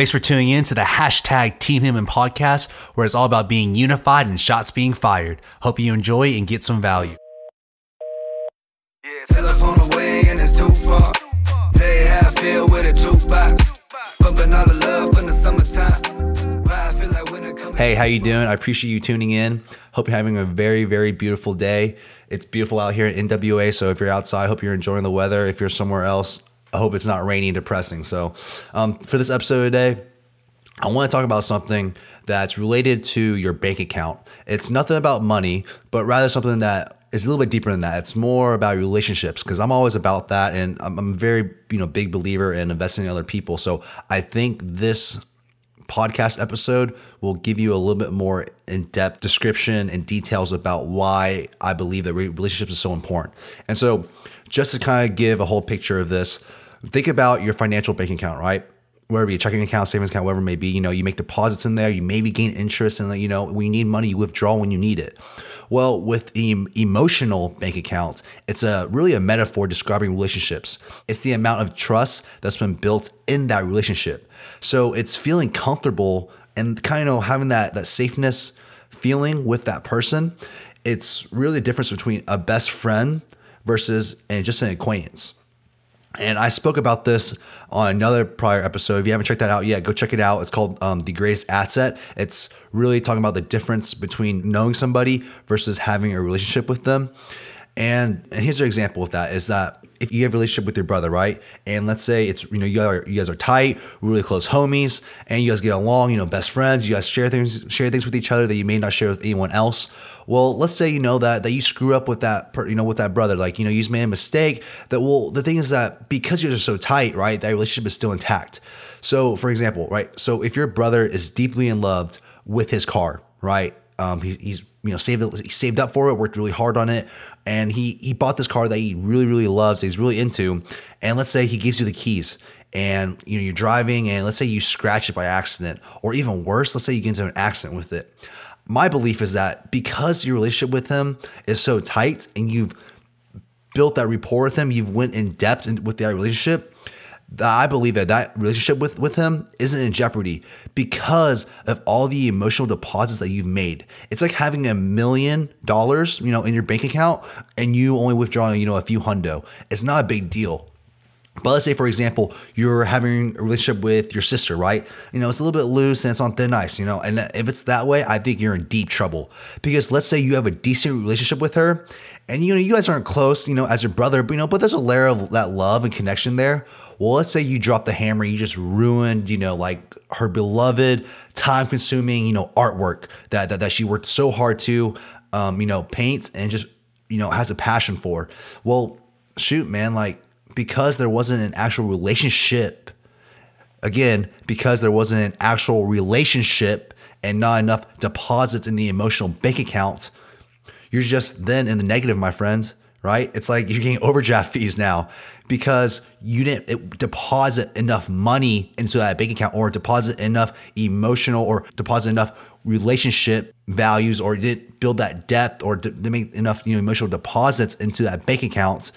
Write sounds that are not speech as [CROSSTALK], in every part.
Thanks for tuning in to the hashtag Team Him podcast, where it's all about being unified and shots being fired. Hope you enjoy and get some value. Yeah, telephone away and it's too far. How I feel with a jukebox. Pumping all the love from the summertime. Why I feel like. Hey, how you doing? I appreciate you tuning in. Hope you're having a very, very beautiful day. It's beautiful out here in NWA, so if you're outside, hope you're enjoying the weather. If you're somewhere else, I hope it's not rainy and depressing. So, um, for this episode today, I want to talk about something that's related to your bank account. It's nothing about money, but rather something that is a little bit deeper than that. It's more about relationships because I'm always about that, and I'm, I'm a very you know big believer in investing in other people. So I think this podcast episode will give you a little bit more in-depth description and details about why I believe that relationships is so important. And so, just to kind of give a whole picture of this, think about your financial bank account, right? Be a checking account, savings account, whatever it may be, you know, you make deposits in there, you maybe gain interest, and you know, when you need money, you withdraw when you need it. Well, with the emotional bank account, it's a really a metaphor describing relationships. It's the amount of trust that's been built in that relationship. So it's feeling comfortable and kind of having that that safeness feeling with that person. It's really the difference between a best friend versus and just an acquaintance. And I spoke about this on another prior episode. If you haven't checked that out yet, go check it out. It's called um, The Greatest Asset. It's really talking about the difference between knowing somebody versus having a relationship with them. And, and here's an example of that is that if you have a relationship with your brother, right? And let's say it's you know you guys are, you guys are tight, really close homies, and you guys get along, you know, best friends. You guys share things share things with each other that you may not share with anyone else. Well, let's say you know that that you screw up with that you know with that brother, like you know you made a mistake. That well, the thing is that because you guys are so tight, right? That relationship is still intact. So, for example, right? So if your brother is deeply in love with his car, right? Um, he, he's you know saved he saved up for it, worked really hard on it, and he he bought this car that he really really loves, he's really into. And let's say he gives you the keys, and you know you're driving, and let's say you scratch it by accident, or even worse, let's say you get into an accident with it. My belief is that because your relationship with him is so tight, and you've built that rapport with him, you've went in depth with that relationship I believe that that relationship with with him isn't in jeopardy because of all the emotional deposits that you've made. It's like having a million dollars, you know, in your bank account and you only withdrawing, you know, a few hundo. It's not a big deal. But let's say, for example, you're having a relationship with your sister, right? You know, it's a little bit loose and it's on thin ice, you know, and if it's that way, I think you're in deep trouble. Because let's say you have a decent relationship with her and, you know, you guys aren't close, you know, as your brother, but, you know, but there's a layer of that love and connection there. Well, let's say you drop the hammer, you just ruined, you know, like her beloved, time consuming, you know, artwork that, that, that she worked so hard to, um, you know, paint and just, you know, has a passion for. Well, shoot, man, like, because there wasn't an actual relationship, again, because there wasn't an actual relationship and not enough deposits in the emotional bank account, you're just then in the negative, my friend, right? It's like you're getting overdraft [LAUGHS] fees now because you didn't deposit enough money into that bank account or deposit enough emotional or deposit enough relationship values or didn't build that depth or make enough you know emotional deposits into that bank account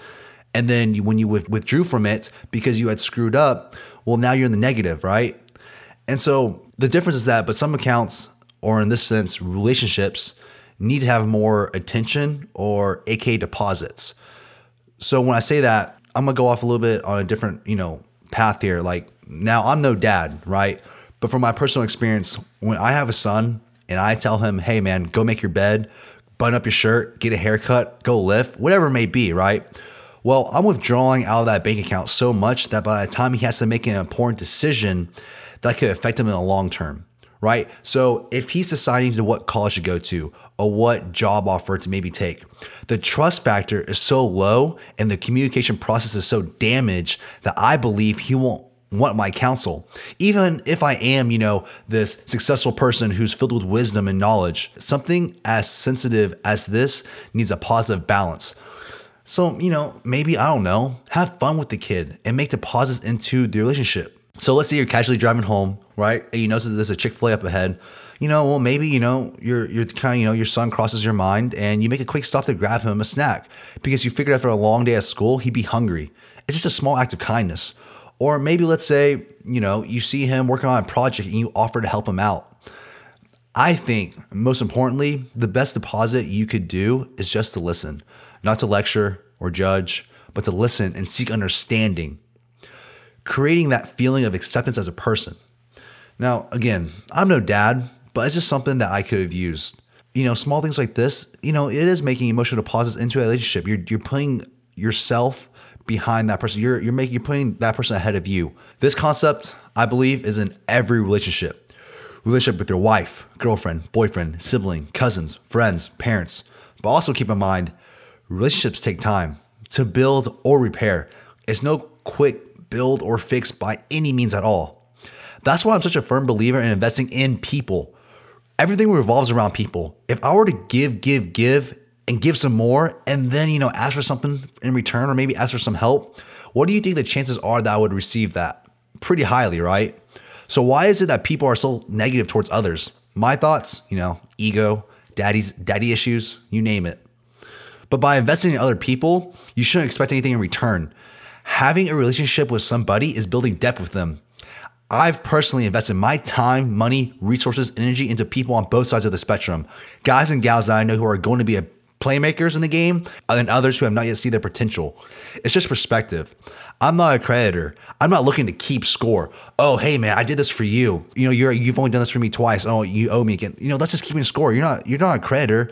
and then you, when you withdrew from it because you had screwed up, well, now you're in the negative, right? And so the difference is that, but some accounts, or in this sense, relationships, need to have more attention or AK deposits. So when I say that, I'm gonna go off a little bit on a different, you know, path here. Like now I'm no dad, right? But from my personal experience, when I have a son and I tell him, hey man, go make your bed, button up your shirt, get a haircut, go lift, whatever it may be, right? Well, I'm withdrawing out of that bank account so much that by the time he has to make an important decision, that could affect him in the long term, right? So if he's deciding to what college to go to or what job offer to maybe take, the trust factor is so low and the communication process is so damaged that I believe he won't want my counsel. Even if I am, you know, this successful person who's filled with wisdom and knowledge, something as sensitive as this needs a positive balance. So, you know, maybe, I don't know, have fun with the kid and make deposits into the relationship. So let's say you're casually driving home, right? And you notice there's a Chick fil A up ahead. You know, well, maybe, you know, you're, you're kind of, you know, your son crosses your mind and you make a quick stop to grab him a snack because you figured after a long day at school, he'd be hungry. It's just a small act of kindness. Or maybe let's say, you know, you see him working on a project and you offer to help him out. I think, most importantly, the best deposit you could do is just to listen, not to lecture or judge, but to listen and seek understanding, creating that feeling of acceptance as a person. Now, again, I'm no dad, but it's just something that I could have used. You know, small things like this, you know, it is making emotional deposits into a relationship. You're, you're putting yourself behind that person. You're, you're making, you're putting that person ahead of you. This concept, I believe, is in every relationship relationship with your wife, girlfriend, boyfriend, sibling, cousins, friends, parents. But also keep in mind, relationships take time to build or repair. It's no quick build or fix by any means at all. That's why I'm such a firm believer in investing in people. Everything revolves around people. If I were to give, give, give, and give some more, and then, you know, ask for something in return, or maybe ask for some help, what do you think the chances are that I would receive that? Pretty highly, right? So why is it that people are so negative towards others? My thoughts, you know, ego, daddy's daddy issues, you name it. But by investing in other people, you shouldn't expect anything in return. Having a relationship with somebody is building depth with them. I've personally invested my time, money, resources, energy into people on both sides of the spectrum. Guys and gals that I know who are going to be playmakers in the game and others who have not yet seen their potential. It's just perspective. I'm not a creditor. I'm not looking to keep score. Oh, hey man, I did this for you. You know, you're you've only done this for me twice. Oh, you owe me again. You know, that's just keeping score. You're not you're not a creditor.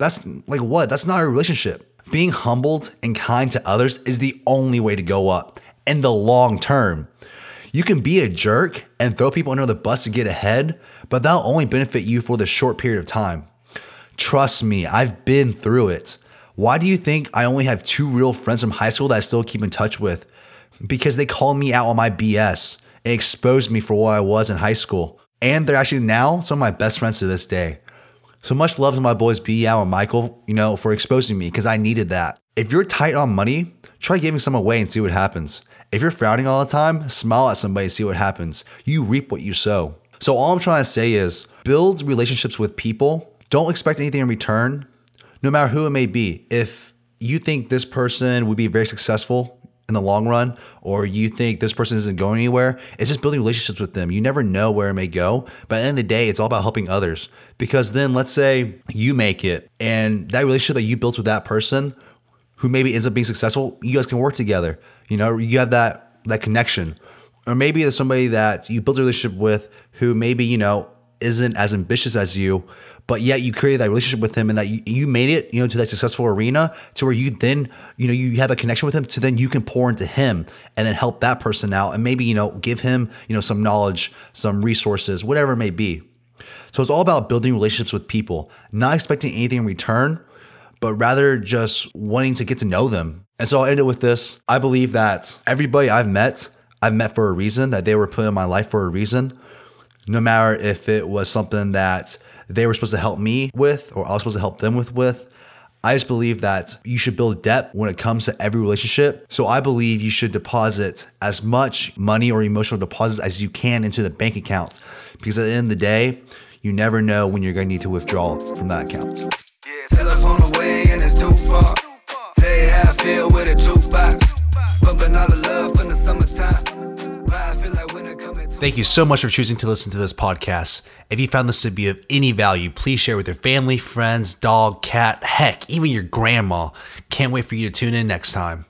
That's like what? That's not a relationship. Being humbled and kind to others is the only way to go up in the long term. You can be a jerk and throw people under the bus to get ahead, but that'll only benefit you for the short period of time. Trust me, I've been through it. Why do you think I only have two real friends from high school that I still keep in touch with? Because they called me out on my BS and exposed me for what I was in high school. And they're actually now some of my best friends to this day. So much love to my boys B Yao and Michael, you know, for exposing me because I needed that. If you're tight on money, try giving some away and see what happens. If you're frowning all the time, smile at somebody and see what happens. You reap what you sow. So all I'm trying to say is build relationships with people don't expect anything in return, no matter who it may be. If you think this person would be very successful in the long run, or you think this person isn't going anywhere, it's just building relationships with them. You never know where it may go. But at the end of the day, it's all about helping others. Because then let's say you make it and that relationship that you built with that person who maybe ends up being successful, you guys can work together. You know, you have that that connection. Or maybe there's somebody that you built a relationship with who maybe, you know, isn't as ambitious as you, but yet you created that relationship with him and that you, you made it, you know, to that successful arena to where you then, you know, you have a connection with him to then you can pour into him and then help that person out and maybe, you know, give him, you know, some knowledge, some resources, whatever it may be. So it's all about building relationships with people, not expecting anything in return, but rather just wanting to get to know them. And so I'll end it with this. I believe that everybody I've met, I've met for a reason, that they were put in my life for a reason no matter if it was something that they were supposed to help me with or I was supposed to help them with with. I just believe that you should build depth when it comes to every relationship. So I believe you should deposit as much money or emotional deposits as you can into the bank account because at the end of the day, you never know when you're going to need to withdraw from that account. Thank you so much for choosing to listen to this podcast. If you found this to be of any value, please share with your family, friends, dog, cat, heck, even your grandma. Can't wait for you to tune in next time.